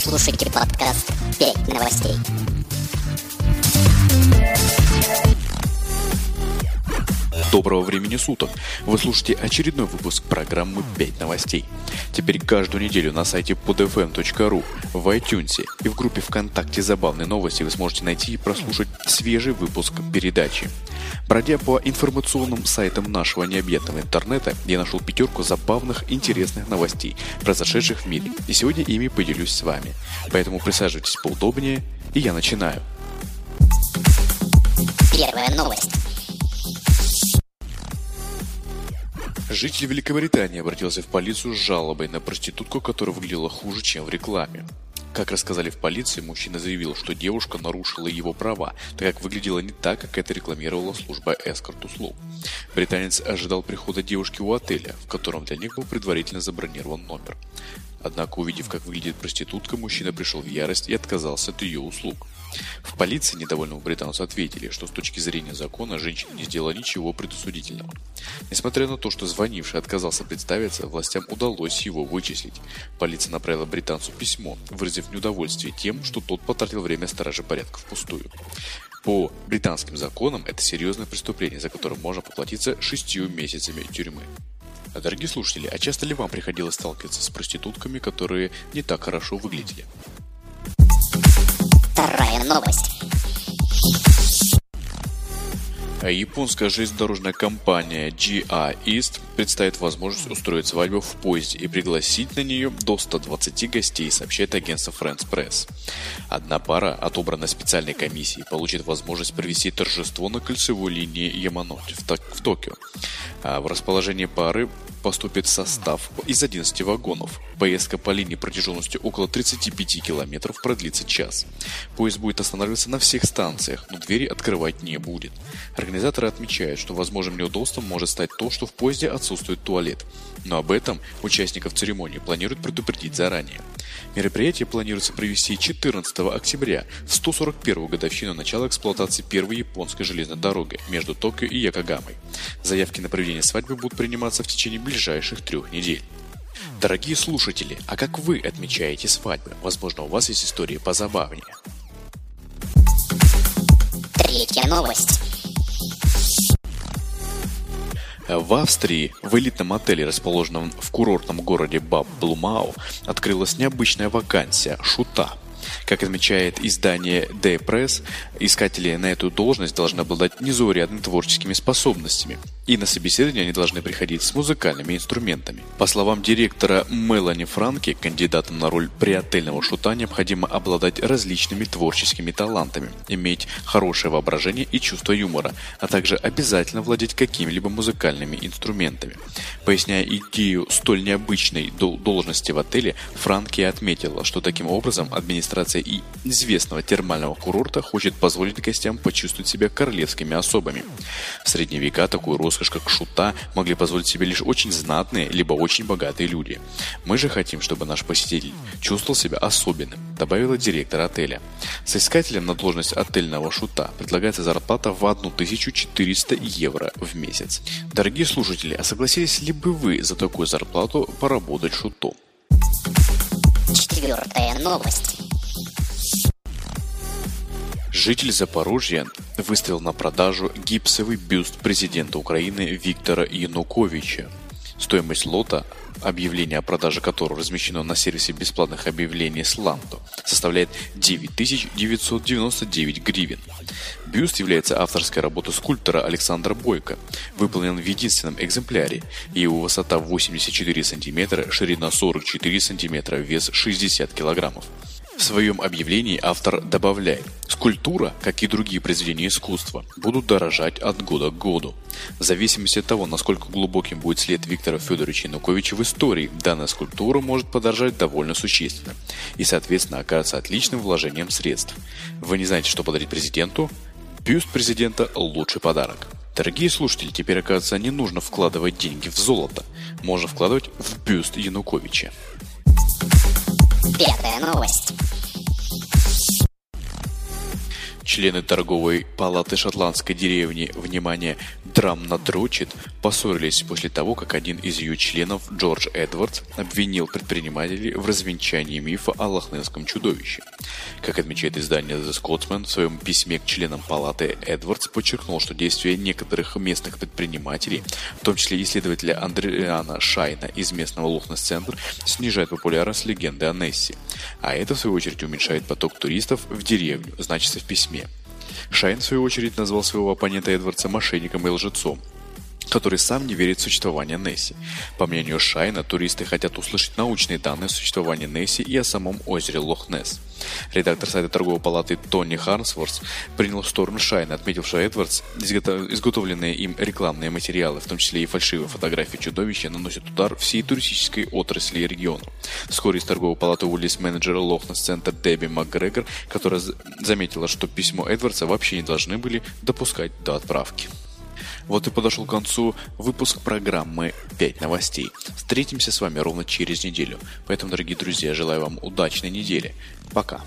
Слушаете подкаст «Пять новостей». Доброго времени суток! Вы слушаете очередной выпуск программы «5 новостей». Теперь каждую неделю на сайте podfm.ru, в iTunes и в группе ВКонтакте «Забавные новости» вы сможете найти и прослушать свежий выпуск передачи. Бродя по информационным сайтам нашего необъятного интернета, я нашел пятерку забавных, интересных новостей, произошедших в мире, и сегодня ими поделюсь с вами. Поэтому присаживайтесь поудобнее, и я начинаю. Первая новость. Житель Великобритании обратился в полицию с жалобой на проститутку, которая выглядела хуже, чем в рекламе. Как рассказали в полиции, мужчина заявил, что девушка нарушила его права, так как выглядела не так, как это рекламировала служба эскорт-услуг. Британец ожидал прихода девушки у отеля, в котором для них был предварительно забронирован номер. Однако, увидев, как выглядит проститутка, мужчина пришел в ярость и отказался от ее услуг. В полиции недовольному британцу ответили, что с точки зрения закона женщина не сделала ничего предусудительного. Несмотря на то, что звонивший отказался представиться, властям удалось его вычислить. Полиция направила британцу письмо, выразив неудовольствие тем, что тот потратил время стражи порядка впустую. По британским законам это серьезное преступление, за которое можно поплатиться шестью месяцами тюрьмы. А дорогие слушатели, а часто ли вам приходилось сталкиваться с проститутками, которые не так хорошо выглядели? Вторая новость. Японская железнодорожная компания GR East представит возможность устроить свадьбу в поезде и пригласить на нее до 120 гостей, сообщает агентство France Press. Одна пара, отобранная специальной комиссией, получит возможность провести торжество на кольцевой линии Яманоте в Токио. А в расположении пары поступит состав из 11 вагонов. Поездка по линии протяженностью около 35 километров продлится час. Поезд будет останавливаться на всех станциях, но двери открывать не будет. Организаторы отмечают, что возможным неудобством может стать то, что в поезде отсутствует туалет. Но об этом участников церемонии планируют предупредить заранее. Мероприятие планируется провести 14 октября, в 141 годовщину начала эксплуатации первой японской железной дороги между Токио и Якогамой. Заявки на проведение свадьбы будут приниматься в течение ближайших трех недель. Дорогие слушатели, а как вы отмечаете свадьбы? Возможно, у вас есть истории позабавнее. Третья новость. В Австрии в элитном отеле, расположенном в курортном городе Баб Блумау, открылась необычная вакансия – шута – как отмечает издание The Press, искатели на эту должность должны обладать незаурядными творческими способностями, и на собеседование они должны приходить с музыкальными инструментами. По словам директора Мелани Франки, кандидатам на роль приотельного шута необходимо обладать различными творческими талантами, иметь хорошее воображение и чувство юмора, а также обязательно владеть какими-либо музыкальными инструментами. Поясняя идею столь необычной должности в отеле, Франки отметила, что таким образом администрация и известного термального курорта хочет позволить гостям почувствовать себя королевскими особами. В средние века такую роскошь, как шута, могли позволить себе лишь очень знатные, либо очень богатые люди. Мы же хотим, чтобы наш посетитель чувствовал себя особенным, добавила директор отеля. Соискателям на должность отельного шута предлагается зарплата в 1400 евро в месяц. Дорогие слушатели, а согласились ли бы вы за такую зарплату поработать шутом? Четвертая новость. Житель Запорожья выставил на продажу гипсовый бюст президента Украины Виктора Януковича. Стоимость лота, объявление о продаже которого размещено на сервисе бесплатных объявлений Slanto, составляет 9999 гривен. Бюст является авторской работой скульптора Александра Бойко, выполнен в единственном экземпляре, его высота 84 см, ширина 44 см, вес 60 килограммов. В своем объявлении автор добавляет, скульптура, как и другие произведения искусства, будут дорожать от года к году. В зависимости от того, насколько глубоким будет след Виктора Федоровича Януковича в истории, данная скульптура может подорожать довольно существенно и, соответственно, окажется отличным вложением средств. Вы не знаете, что подарить президенту? Бюст президента – лучший подарок. Дорогие слушатели, теперь, оказывается, не нужно вкладывать деньги в золото. Можно вкладывать в бюст Януковича. Пятая новость. Члены торговой палаты шотландской деревни, внимание, Драмнадрочит, поссорились после того, как один из ее членов, Джордж Эдвардс, обвинил предпринимателей в развенчании мифа о лохнесском чудовище. Как отмечает издание The Scotsman, в своем письме к членам палаты Эдвардс подчеркнул, что действия некоторых местных предпринимателей, в том числе исследователя Андриана Шайна из местного Лохнес-центра, снижает популярность легенды о Несси. А это, в свою очередь, уменьшает поток туристов в деревню, значится в письме. Шайн, в свою очередь, назвал своего оппонента Эдвардса мошенником и лжецом который сам не верит в существование Несси. По мнению Шайна, туристы хотят услышать научные данные о существовании Несси и о самом озере Лох-Несс. Редактор сайта торговой палаты Тони Харнсворс принял сторону Шайна, отметив, что Эдвардс, изготовленные им рекламные материалы, в том числе и фальшивые фотографии чудовища, наносят удар всей туристической отрасли и региону. Вскоре из торговой палаты уволились менеджеры Лохнес-центр Дебби МакГрегор, которая заметила, что письмо Эдвардса вообще не должны были допускать до отправки. Вот и подошел к концу выпуск программы «5 новостей». Встретимся с вами ровно через неделю. Поэтому, дорогие друзья, желаю вам удачной недели. Пока.